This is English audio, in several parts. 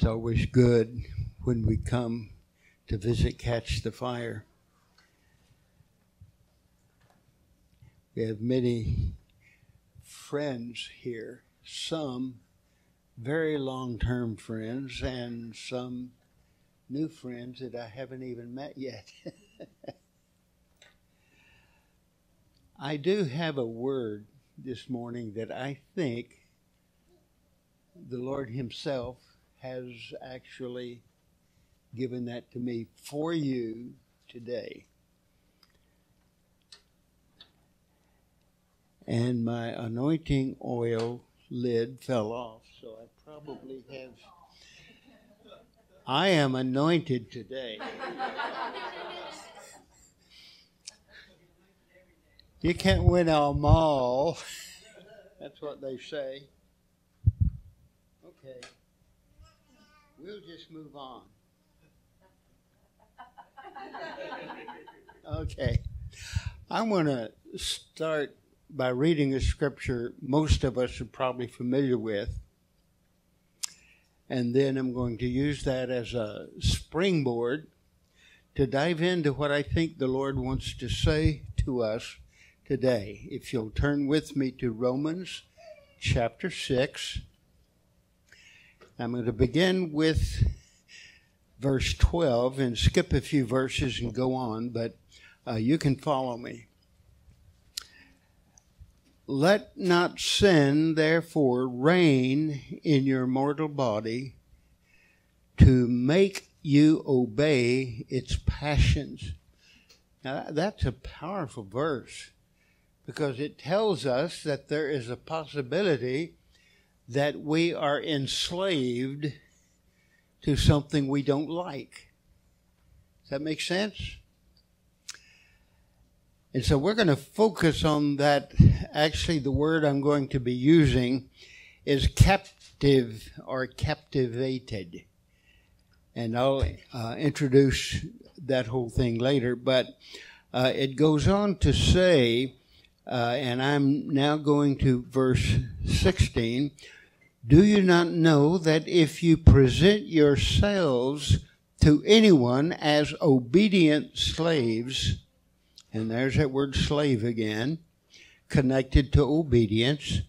It's always good when we come to visit Catch the Fire. We have many friends here, some very long term friends, and some new friends that I haven't even met yet. I do have a word this morning that I think the Lord Himself has actually given that to me for you today. And my anointing oil lid fell off, so I probably have. I am anointed today. you can't win them all. That's what they say. Okay. We'll just move on. Okay. I'm going to start by reading a scripture most of us are probably familiar with. And then I'm going to use that as a springboard to dive into what I think the Lord wants to say to us today. If you'll turn with me to Romans chapter 6. I'm going to begin with verse 12 and skip a few verses and go on, but uh, you can follow me. Let not sin, therefore, reign in your mortal body to make you obey its passions. Now, that's a powerful verse because it tells us that there is a possibility that we are enslaved to something we don't like. Does that make sense? And so we're going to focus on that. Actually, the word I'm going to be using is captive or captivated. And I'll uh, introduce that whole thing later. But uh, it goes on to say, uh, and I'm now going to verse 16 do you not know that if you present yourselves to anyone as obedient slaves, and there's that word slave again, connected to obedience,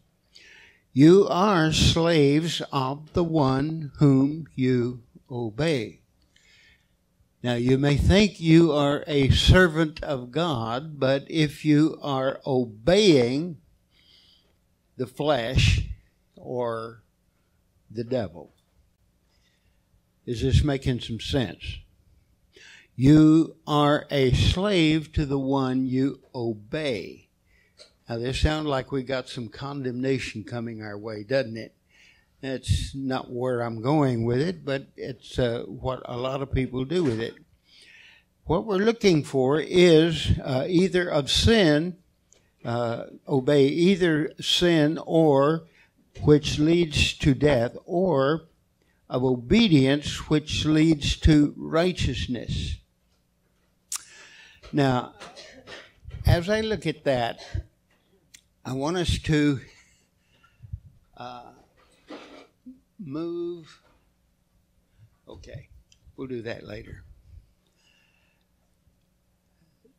you are slaves of the one whom you obey. Now, you may think you are a servant of God, but if you are obeying the flesh or the devil. Is this making some sense? You are a slave to the one you obey. Now, this sounds like we got some condemnation coming our way, doesn't it? That's not where I'm going with it, but it's uh, what a lot of people do with it. What we're looking for is uh, either of sin, uh, obey either sin or which leads to death, or of obedience, which leads to righteousness. Now, as I look at that, I want us to uh, move. Okay, we'll do that later.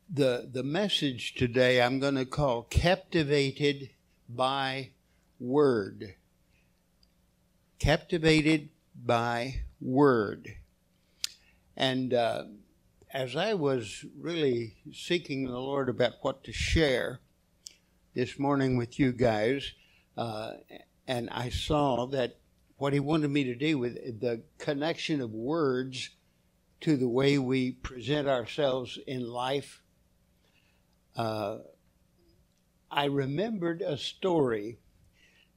The, the message today I'm going to call Captivated by word. Captivated by word. And uh, as I was really seeking the Lord about what to share this morning with you guys, uh, and I saw that what He wanted me to do with the connection of words to the way we present ourselves in life. Uh, I remembered a story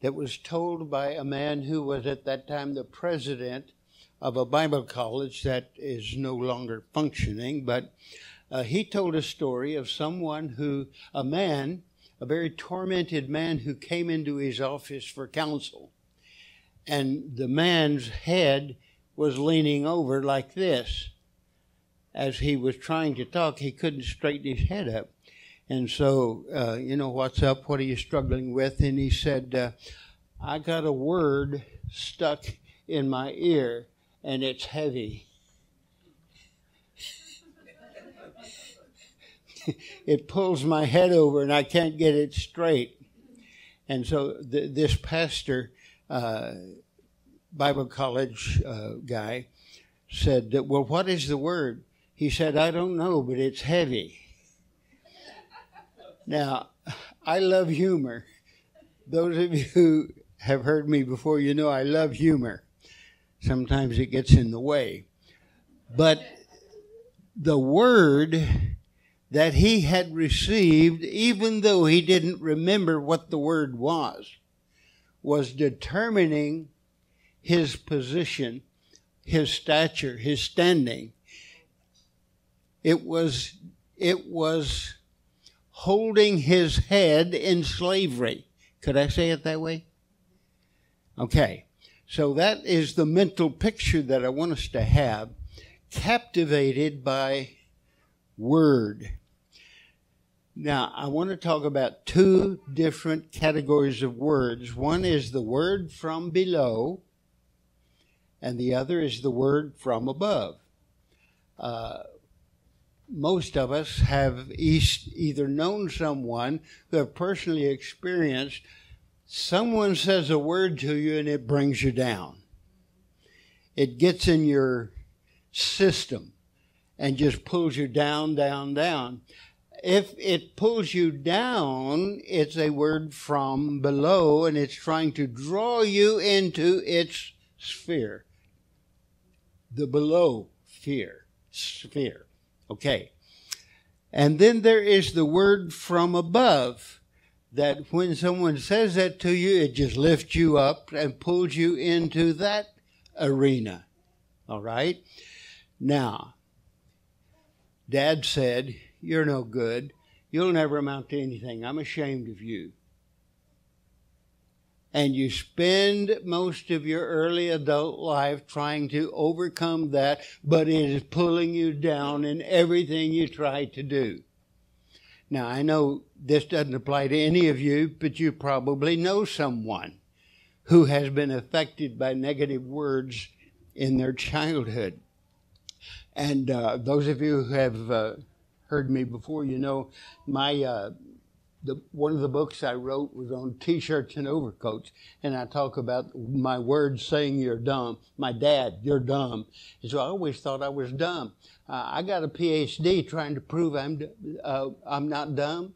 that was told by a man who was at that time the president of a Bible college that is no longer functioning. But uh, he told a story of someone who, a man, a very tormented man who came into his office for counsel. And the man's head was leaning over like this. As he was trying to talk, he couldn't straighten his head up. And so, uh, you know, what's up? What are you struggling with? And he said, uh, I got a word stuck in my ear. and it's heavy. it pulls my head over and I can't get it straight. And so th- this pastor, uh, Bible college uh, guy, said, Well, what is the word? He said, I don't know, but it's heavy. Now, I love humor. Those of you who have heard me before, you know I love humor. Sometimes it gets in the way. But the word that he had received, even though he didn't remember what the word was, was determining his position, his stature, his standing. It was, it was holding his head in slavery. Could I say it that way? Okay. So that is the mental picture that I want us to have. Captivated by word. Now, I want to talk about two different categories of words. One is the word from below, and the other is the word from above. Uh, most of us have either known someone who have personally experienced someone says a word to you and it brings you down. It gets in your system and just pulls you down, down, down. If it pulls you down, it's a word from below and it's trying to draw you into its sphere. The below sphere. Sphere. Okay. And then there is the word from above that when someone says that to you, it just lifts you up and pulls you into that arena. All right? Now, Dad said, You're no good. You'll never amount to anything. I'm ashamed of you. And you spend most of your early adult life trying to overcome that, but it is pulling you down in everything you try to do. Now, I know this doesn't apply to any of you, but you probably know someone who has been affected by negative words in their childhood. And uh, those of you who have uh, heard me before, you know my uh, the, one of the books I wrote was on T-shirts and overcoats, and I talk about my words saying you're dumb. My dad, you're dumb. And so I always thought I was dumb. Uh, I got a PhD trying to prove I'm uh, I'm not dumb,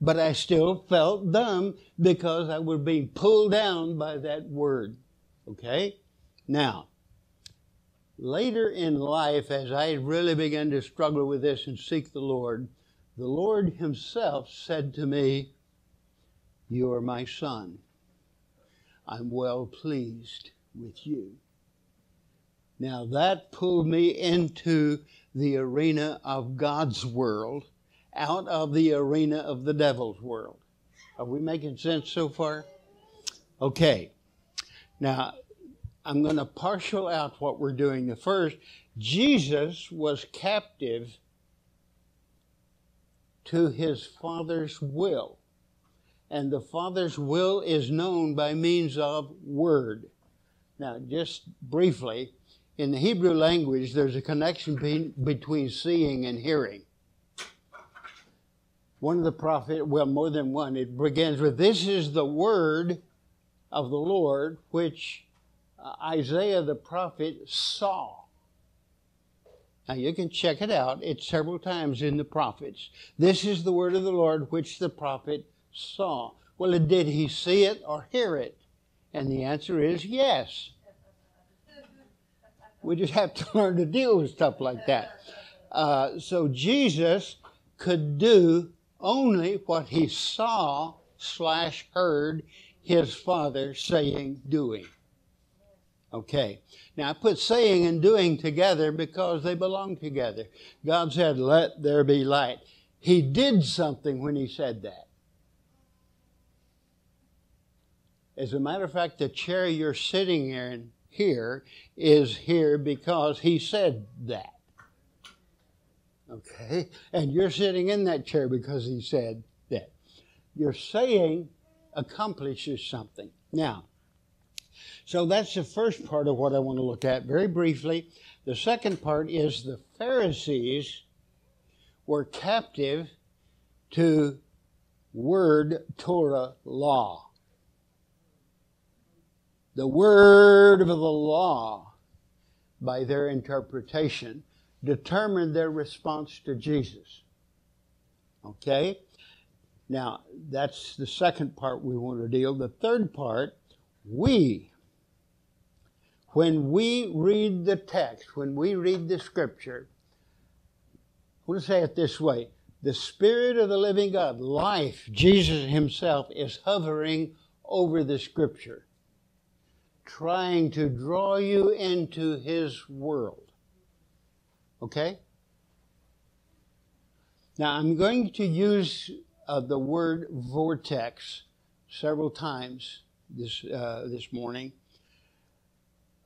but I still felt dumb because I was being pulled down by that word. Okay, now later in life, as I really began to struggle with this and seek the Lord, the Lord Himself said to me, You are my son. I'm well pleased with you. Now that pulled me into the arena of God's world, out of the arena of the devil's world. Are we making sense so far? Okay. Now, I'm going to partial out what we're doing. The first, Jesus was captive to his Father's will. And the Father's will is known by means of word. Now, just briefly, in the Hebrew language, there's a connection be- between seeing and hearing. One of the prophets, well, more than one, it begins with, This is the word of the Lord which uh, Isaiah the prophet saw. Now you can check it out. It's several times in the prophets. This is the word of the Lord which the prophet saw. Well, did he see it or hear it? And the answer is yes. We just have to learn to deal with stuff like that. Uh, so Jesus could do only what he saw slash heard his father saying, doing. Okay. Now I put saying and doing together because they belong together. God said, let there be light. He did something when he said that. As a matter of fact, the chair you're sitting in here is here because he said that. Okay? And you're sitting in that chair because he said that. Your saying accomplishes something. Now, So that's the first part of what I want to look at very briefly. The second part is the Pharisees were captive to word Torah law. The word of the law, by their interpretation, determined their response to Jesus. Okay? Now, that's the second part we want to deal. The third part, we when we read the text, when we read the scripture, want say it this way the Spirit of the living God, life, Jesus Himself, is hovering over the scripture, trying to draw you into His world. Okay? Now, I'm going to use uh, the word vortex several times this, uh, this morning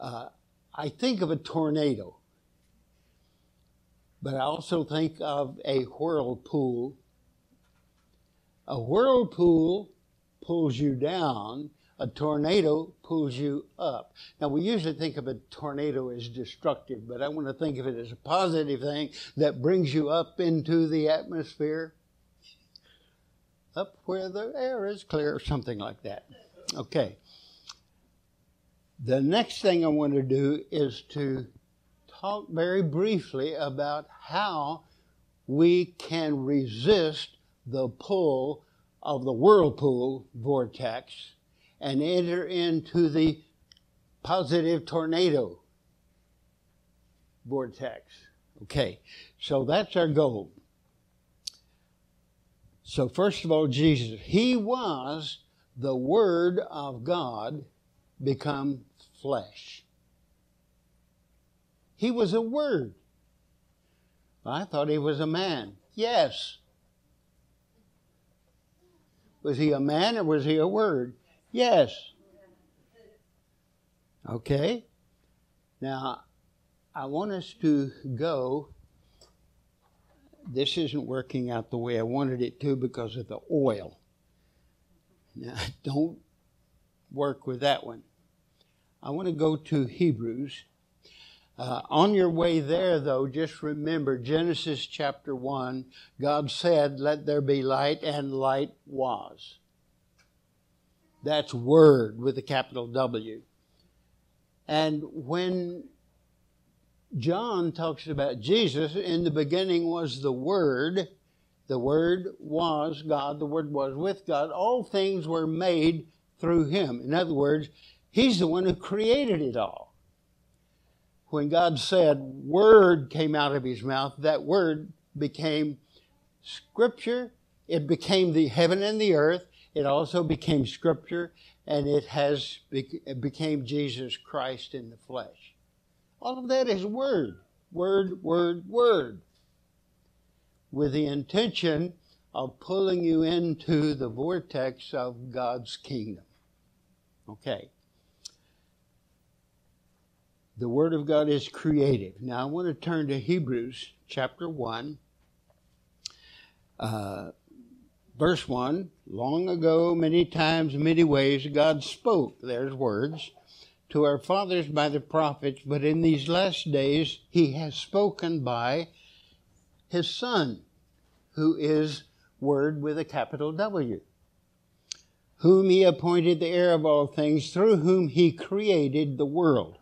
uh, I think of a tornado, but I also think of a whirlpool. A whirlpool pulls you down, a tornado pulls you up. Now, we usually think of a tornado as destructive, but I want to think of it as a positive thing that brings you up into the atmosphere, up where the air is clear, or something like that. Okay. The next thing I want to do is to talk very briefly about how we can resist the pull of the whirlpool vortex and enter into the positive tornado vortex. Okay, so that's our goal. So, first of all, Jesus, He was the Word of God become flesh. He was a word. I thought he was a man. Yes. Was he a man or was he a word? Yes. Okay. Now, I want us to go. This isn't working out the way I wanted it to because of the oil. Now, don't work with that one. I want to go to Hebrews. Uh, on your way there, though, just remember Genesis chapter 1, God said, Let there be light, and light was. That's word with a capital W. And when John talks about Jesus, in the beginning was the Word, the Word was God, the Word was with God. All things were made through Him. In other words, He's the one who created it all. When God said, Word came out of his mouth, that word became Scripture. It became the heaven and the earth. It also became Scripture, and it has it became Jesus Christ in the flesh. All of that is Word, Word, Word, Word, with the intention of pulling you into the vortex of God's kingdom. Okay. The Word of God is creative. Now I want to turn to Hebrews chapter 1, uh, verse 1. Long ago, many times, many ways, God spoke, there's words, to our fathers by the prophets, but in these last days, He has spoken by His Son, who is Word with a capital W whom he appointed the heir of all things, through whom he created the world.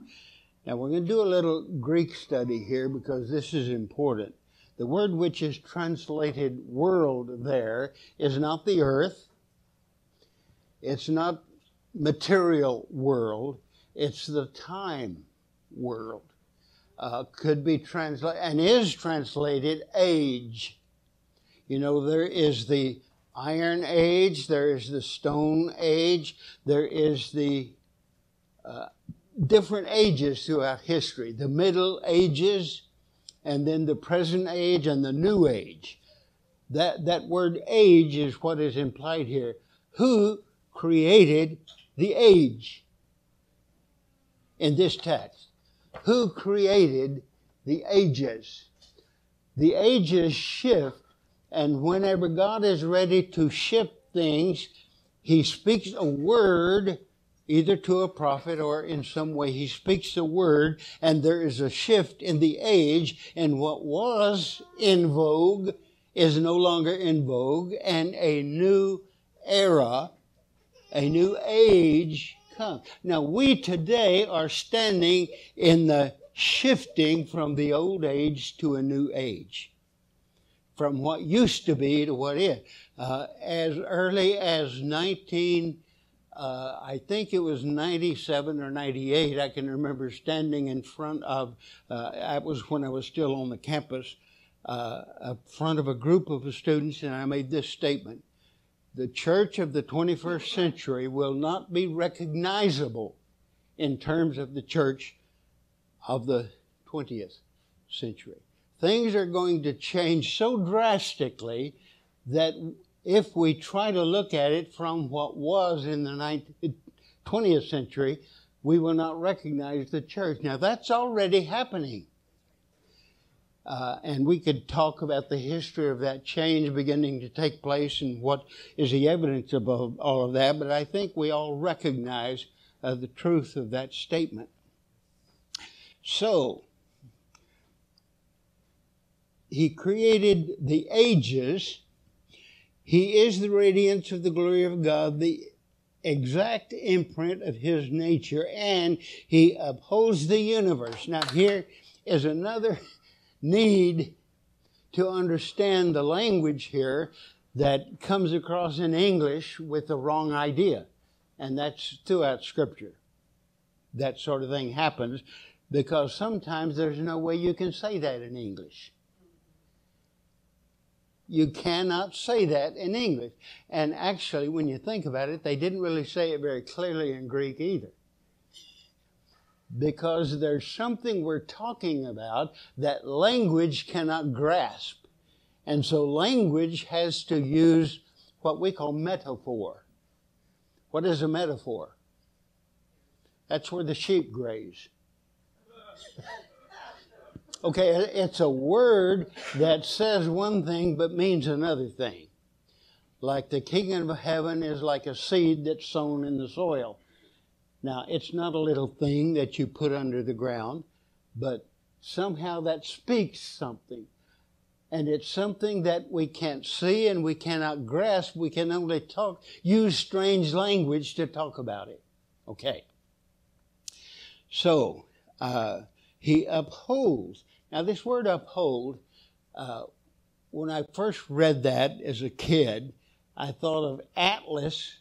Now we're going to do a little Greek study here because this is important. The word which is translated world there is not the earth. It's not material world. It's the time world. Uh, could be translated and is translated age. You know, there is the Iron Age, there is the Stone Age, there is the uh, different ages throughout history the Middle Ages, and then the present age and the New Age. That, that word age is what is implied here. Who created the age in this text? Who created the ages? The ages shift, and whenever God is ready to shift things, He speaks a word either to a prophet or in some way he speaks a word, and there is a shift in the age, and what was in vogue is no longer in vogue, and a new era, a new age comes. Now, we today are standing in the shifting from the old age to a new age, from what used to be to what is. Uh, as early as 19, uh, I think it was 97 or 98, I can remember standing in front of, uh, that was when I was still on the campus, uh, in front of a group of students, and I made this statement. The church of the 21st century will not be recognizable in terms of the church of the 20th century. Things are going to change so drastically that if we try to look at it from what was in the 19th, 20th century, we will not recognize the church. Now, that's already happening. Uh, and we could talk about the history of that change beginning to take place and what is the evidence of all of that, but I think we all recognize uh, the truth of that statement. So, he created the ages. He is the radiance of the glory of God, the exact imprint of his nature, and he upholds the universe. Now, here is another need to understand the language here that comes across in English with the wrong idea. And that's throughout Scripture. That sort of thing happens because sometimes there's no way you can say that in English. You cannot say that in English. And actually, when you think about it, they didn't really say it very clearly in Greek either. Because there's something we're talking about that language cannot grasp. And so language has to use what we call metaphor. What is a metaphor? That's where the sheep graze. Okay, it's a word that says one thing but means another thing. Like the kingdom of heaven is like a seed that's sown in the soil. Now, it's not a little thing that you put under the ground, but somehow that speaks something. And it's something that we can't see and we cannot grasp. We can only talk, use strange language to talk about it. Okay. So, uh, he upholds. Now, this word uphold, uh, when I first read that as a kid, I thought of Atlas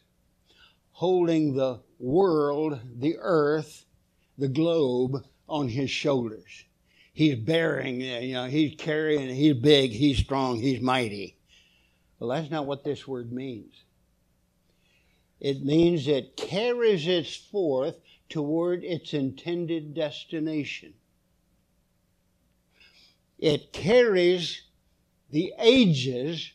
holding the world, the earth, the globe on his shoulders. He's bearing, you know, he's carrying, he's big, he's strong, he's mighty. Well, that's not what this word means. It means it carries it forth toward its intended destination. It carries the ages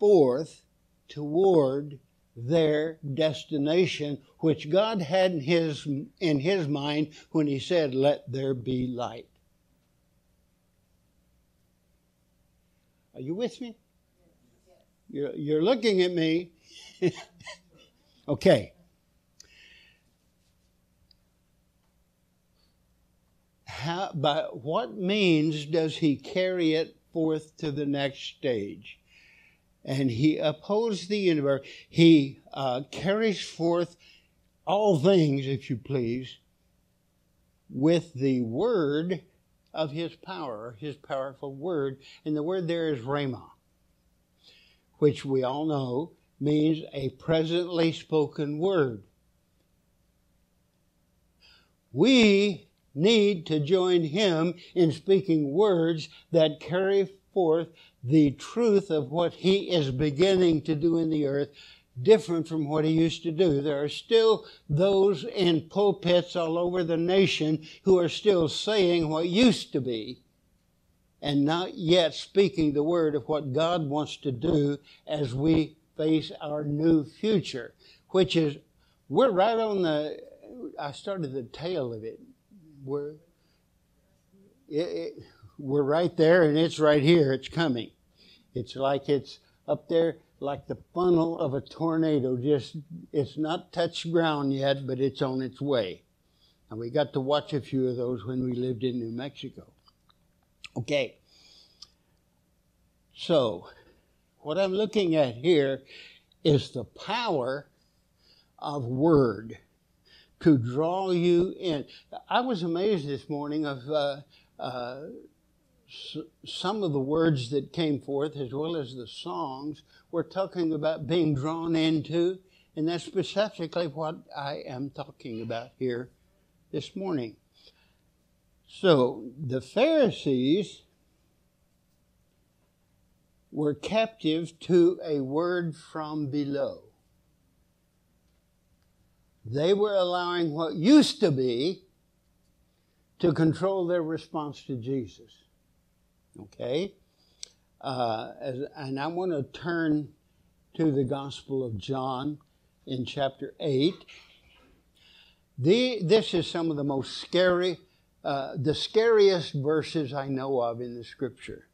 forth toward their destination, which God had in his, in his mind when he said, Let there be light. Are you with me? You're, you're looking at me. okay. How, by what means does he carry it forth to the next stage? And he upholds the universe. He uh, carries forth all things, if you please, with the word of his power, his powerful word. And the word there is rhema, which we all know means a presently spoken word. We need to join him in speaking words that carry forth the truth of what he is beginning to do in the earth different from what he used to do. There are still those in pulpits all over the nation who are still saying what used to be and not yet speaking the word of what God wants to do as we face our new future, which is, we're right on the, I started the tail of it we're it, it, we're right there and it's right here. It's coming. It's like it's up there like the funnel of a tornado. Just it's not touched ground yet, but it's on its way. And we got to watch a few of those when we lived in New Mexico. Okay. So, what I'm looking at here is the power of word to draw you in. I was amazed this morning of uh, uh, some of the words that came forth, as well as the songs, were talking about being drawn into, and that's specifically what I am talking about here this morning. So the Pharisees were captive to a word from below. They were allowing what used to be to control their response to Jesus. Okay? Uh, as, and I want to turn to the Gospel of John in chapter 8. The, this is some of the most scary, uh, the scariest verses I know of in the Scripture.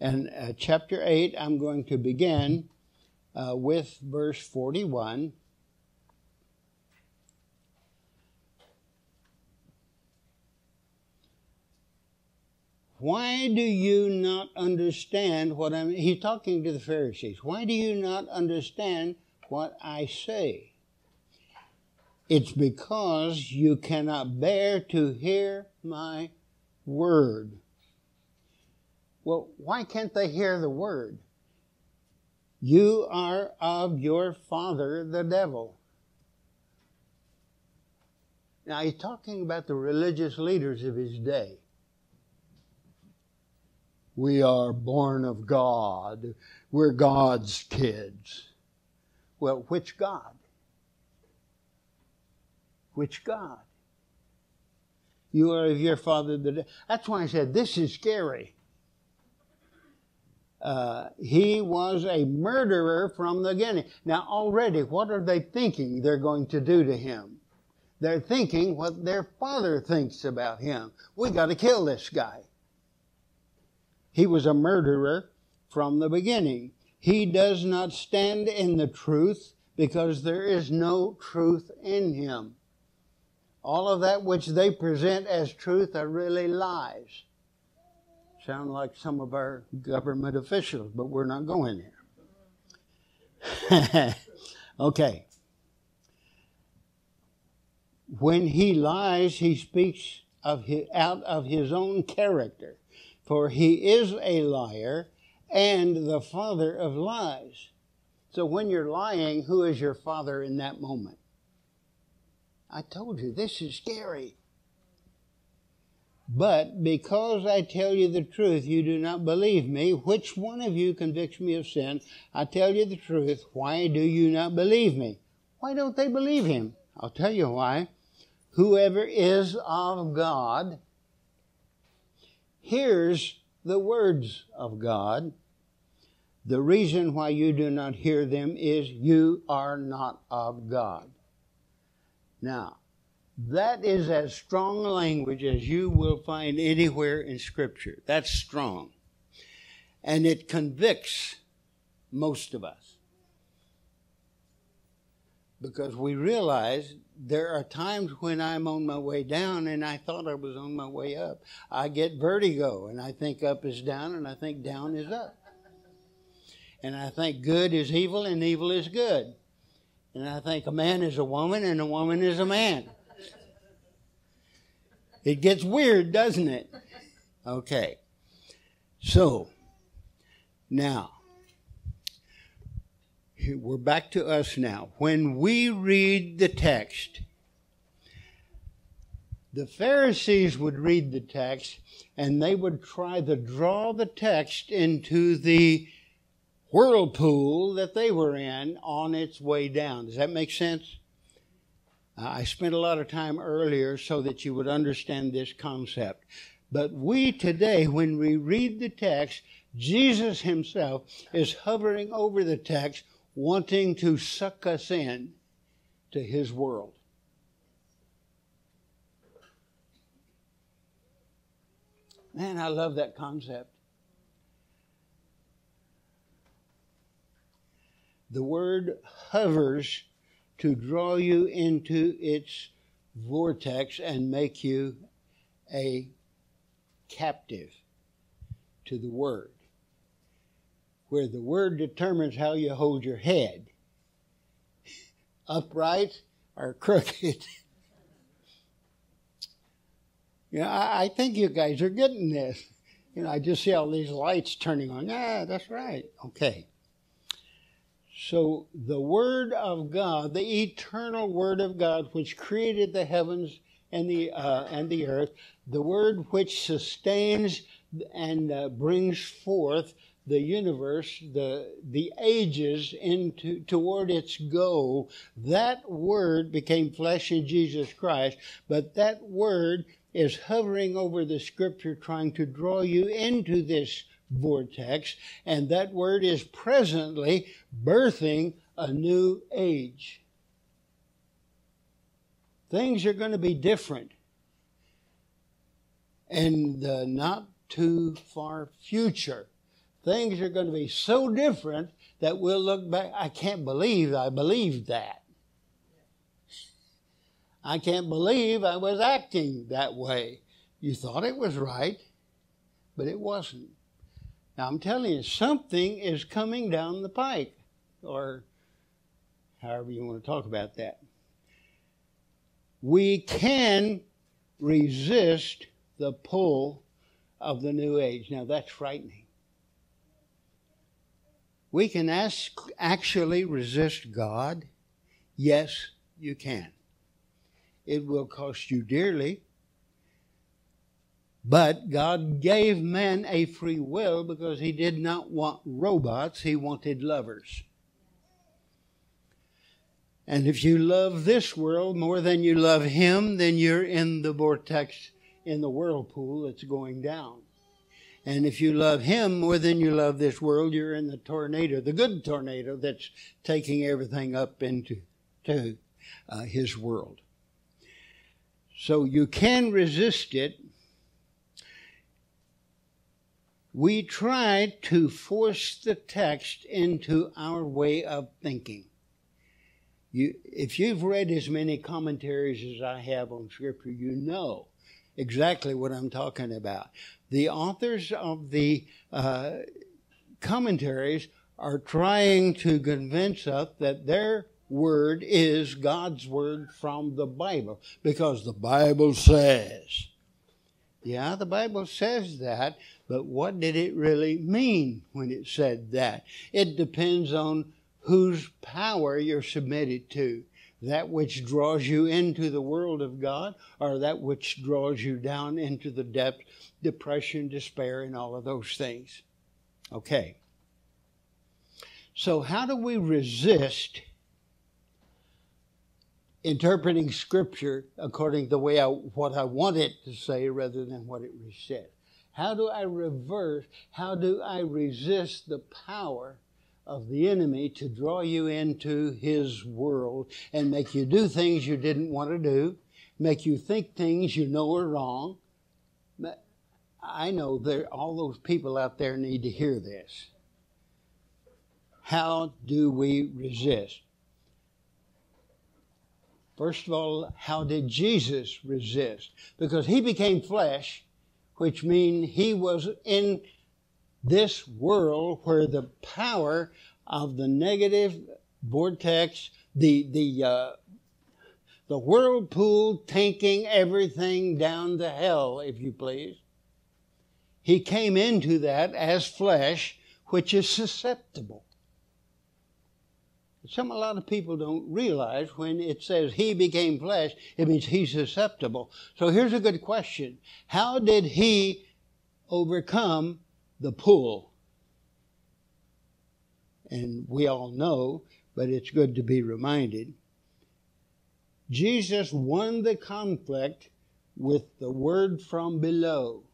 And uh, chapter 8, I'm going to begin uh, with verse 41. Why do you not understand what I'm he's talking to the Pharisees. Why do you not understand what I say? It's because you cannot bear to hear my word. Well, why can't they hear the word? You are of your father, the devil. Now, he's talking about the religious leaders of his day we are born of God. We're God's kids. Well, which God? Which God? You are of your father. The That's why I said this is scary. Uh, he was a murderer from the beginning. Now, already, what are they thinking they're going to do to him? They're thinking what their father thinks about him. We got to kill this guy. He was a murderer from the beginning. He does not stand in the truth because there is no truth in him. All of that which they present as truth are really lies. Sound like some of our government officials, but we're not going there. okay. When he lies, he speaks of his, out of his own character for he is a liar and the father of lies. So when you're lying, who is your father in that moment? I told you, this is scary. But because I tell you the truth, you do not believe me. Which one of you convicts me of sin? I tell you the truth. Why do you not believe me? Why don't they believe him? I'll tell you why. Whoever is of God hears the words of God. The reason why you do not hear them is you are not of God. Now, that is as strong language as you will find anywhere in Scripture. That's strong. And it convicts most of us. Because we realize there are times when I'm on my way down and I thought I was on my way up. I get vertigo and I think up is down and I think down is up. And I think good is evil and evil is good. And I think a man is a woman and a woman is a man. It gets weird, doesn't it? Okay. So, now, we're back to us now. When we read the text, the Pharisees would read the text and they would try to draw the text into the whirlpool that they were in on its way down. Does that make sense? Uh, I spent a lot of time earlier so that you would understand this concept. But we today, when we read the text, Jesus himself is hovering over the text wanting to suck us in to his world. Man, I love that concept. The word hovers to draw you into its vortex and make you a captive to the word. Where the word determines how you hold your head, upright or crooked. you know, I, I think you guys are getting this. You know, I just see all these lights turning on. Yeah, that's right. Okay. So the Word of God, the eternal Word of God, which created the heavens and the uh, and the earth, the Word which sustains and uh, brings forth the universe, the the ages into toward its goal. That Word became flesh in Jesus Christ, but that Word is hovering over the scripture trying to draw you into this vortex, and that word is presently birthing a new age. Things are going to be different in the not too far future. Things are going to be so different that we'll look back. I can't believe I believed that. I can't believe I was acting that way. You thought it was right, but it wasn't. Now I'm telling you, something is coming down the pike, or however you want to talk about that. We can resist the pull of the new age. Now that's frightening. We can ask, actually resist God. Yes, you can. It will cost you dearly. But God gave man a free will because he did not want robots, he wanted lovers. And if you love this world more than you love him, then you're in the vortex, in the whirlpool that's going down. And if you love him more than you love this world, you're in the tornado, the good tornado that's taking everything up into to, uh, his world. So you can resist it. We try to force the text into our way of thinking. You, if you've read as many commentaries as I have on Scripture, you know exactly what I'm talking about. The authors of the uh, commentaries are trying to convince us that their word is God's word from the Bible because the Bible says. Yeah, the Bible says that, but what did it really mean when it said that? It depends on whose power you're submitted to. That which draws you into the world of God, or that which draws you down into the depth, depression, despair, and all of those things. Okay. So, how do we resist interpreting scripture according to the way I, what I want it to say rather than what it said. How do I reverse? How do I resist the power of the enemy to draw you into his world and make you do things you didn't want to do, make you think things you know are wrong? I know that all those people out there need to hear this. How do we resist? First of all, how did Jesus resist? Because he became flesh, which means he was in this world where the power of the negative vortex, the the uh, the whirlpool tanking everything down to hell, if you please. He came into that as flesh, which is susceptible. Some a lot of people don't realize when it says he became flesh, it means he's susceptible. So here's a good question. How did he overcome the pull? And we all know, but it's good to be reminded. Jesus won the conflict with the word from below.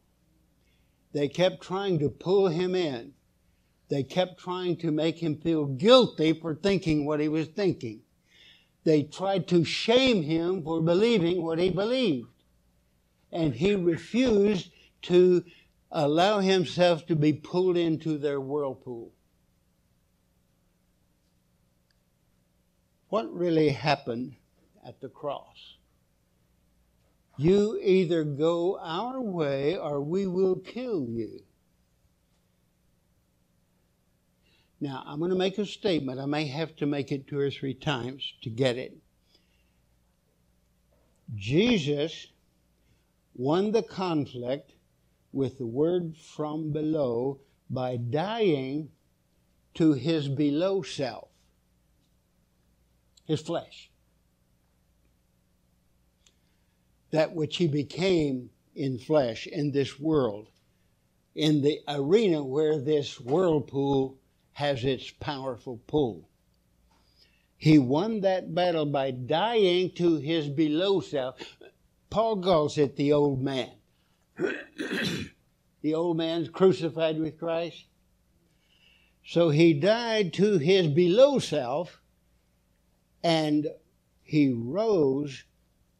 They kept trying to pull him in. They kept trying to make him feel guilty for thinking what he was thinking. They tried to shame him for believing what he believed. And he refused to allow himself to be pulled into their whirlpool. what really happened at the cross. You either go our way or we will kill you. Now, I'm going to make a statement. I may have to make it two or three times to get it. Jesus won the conflict with the word from below by dying to his below self, his flesh. That which he became in flesh in this world, in the arena where this whirlpool has its powerful pull. He won that battle by dying to his below self. Paul calls it the old man. the old man's crucified with Christ. So he died to his below self and he rose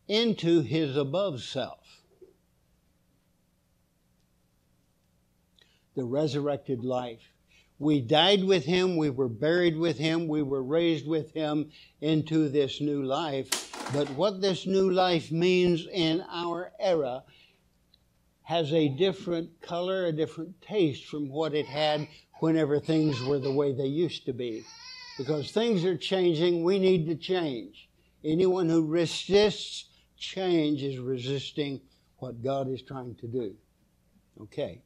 into his above self. The resurrected life. We died with him, we were buried with him, we were raised with him into this new life. But what this new life means in our era has a different color, a different taste from what it had whenever things were the way they used to be. Because things are changing, we need to change. Anyone who resists change is resisting what God is trying to do. Okay.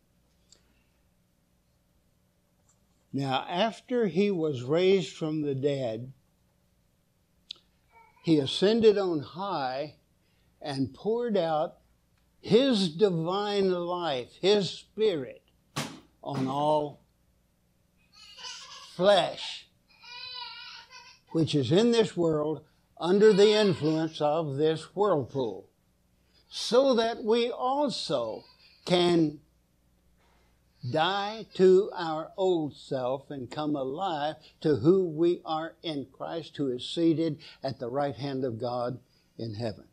Now, after he was raised from the dead, he ascended on high and poured out his divine life, his spirit, on all flesh, which is in this world under the influence of this whirlpool, so that we also can die to our old self and come alive to who we are in Christ, who is seated at the right hand of God in heaven.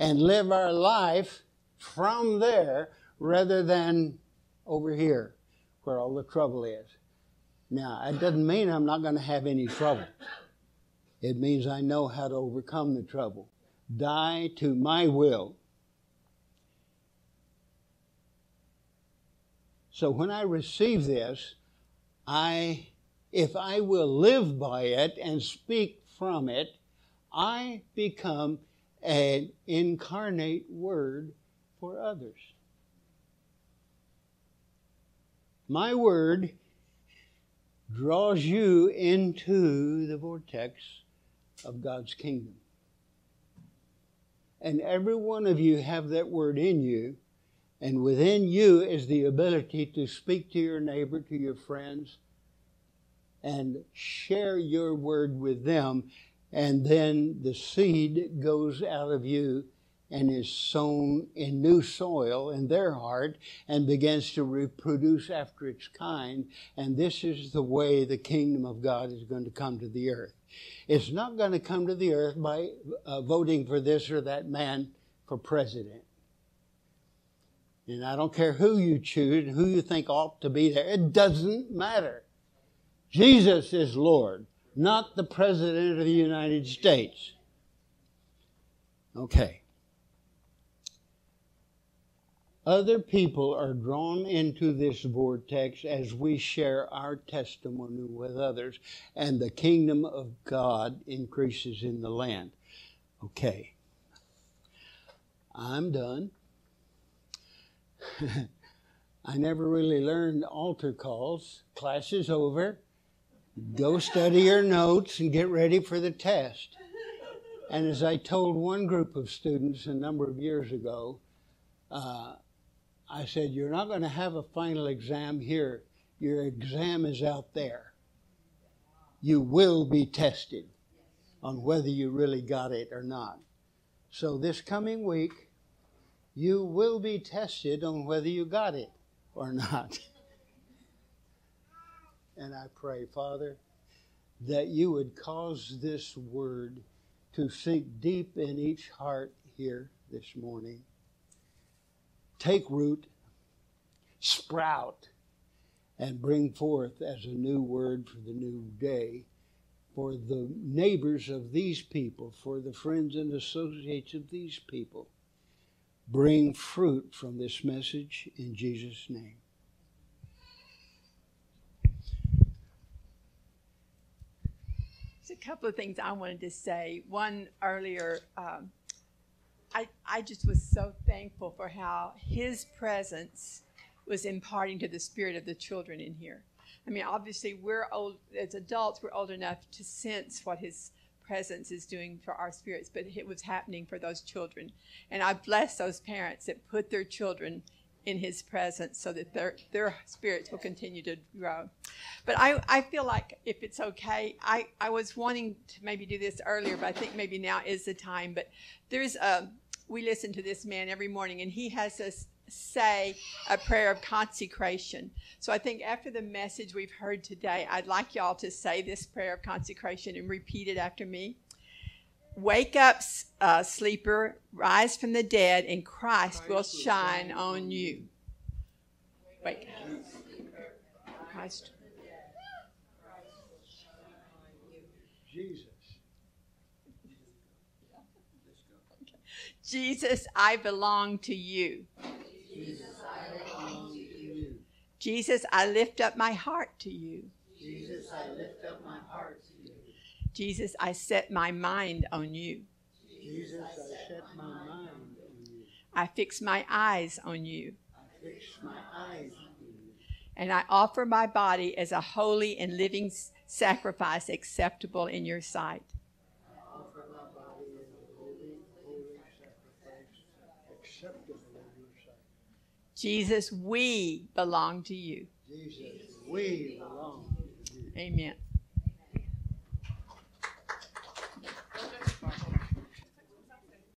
And live our life from there rather than over here where all the trouble is. Now, it doesn't mean I'm not going to have any trouble. It means I know how to overcome the trouble. Die to my will So when I receive this, I, if I will live by it and speak from it, I become an incarnate word for others. My word draws you into the vortex of God's kingdom. And every one of you have that word in you and within you is the ability to speak to your neighbor, to your friends, and share your word with them. And then the seed goes out of you and is sown in new soil in their heart and begins to reproduce after its kind. And this is the way the kingdom of God is going to come to the earth. It's not going to come to the earth by uh, voting for this or that man for president. And I don't care who you choose and who you think ought to be there. It doesn't matter. Jesus is Lord, not the President of the United States. Okay. Other people are drawn into this vortex as we share our testimony with others, and the kingdom of God increases in the land. Okay. I'm done. I never really learned altar calls. Class is over. Go study your notes and get ready for the test. And as I told one group of students a number of years ago, uh, I said, You're not going to have a final exam here. Your exam is out there. You will be tested on whether you really got it or not. So this coming week, you will be tested on whether you got it or not. and I pray, Father, that you would cause this word to sink deep in each heart here this morning. Take root, sprout, and bring forth as a new word for the new day for the neighbors of these people, for the friends and associates of these people. Bring fruit from this message in Jesus' name. There's a couple of things I wanted to say. One earlier, um, I, I just was so thankful for how his presence was imparting to the spirit of the children in here. I mean, obviously, we're old as adults. We're old enough to sense what His presence is doing for our spirits, but it was happening for those children. And I bless those parents that put their children in His presence, so that their their spirits will continue to grow. But I I feel like if it's okay, I I was wanting to maybe do this earlier, but I think maybe now is the time. But there's a we listen to this man every morning, and he has us say a prayer of consecration. So I think after the message we've heard today, I'd like y'all to say this prayer of consecration and repeat it after me. Wake up, uh, sleeper, rise from the dead, and Christ, Christ will shine on you. Wake up. Christ. Jesus. Jesus, I belong to you. Jesus, I belong to you. Jesus, I lift up my heart to you. Jesus, I lift up my heart to you. Jesus, I set my mind on you. Jesus, I set my mind on you. I fix my eyes on you. I fix my eyes on you. And I offer my body as a holy and living sacrifice acceptable in your sight. Jesus, we belong to you. Jesus, we belong to you. Amen.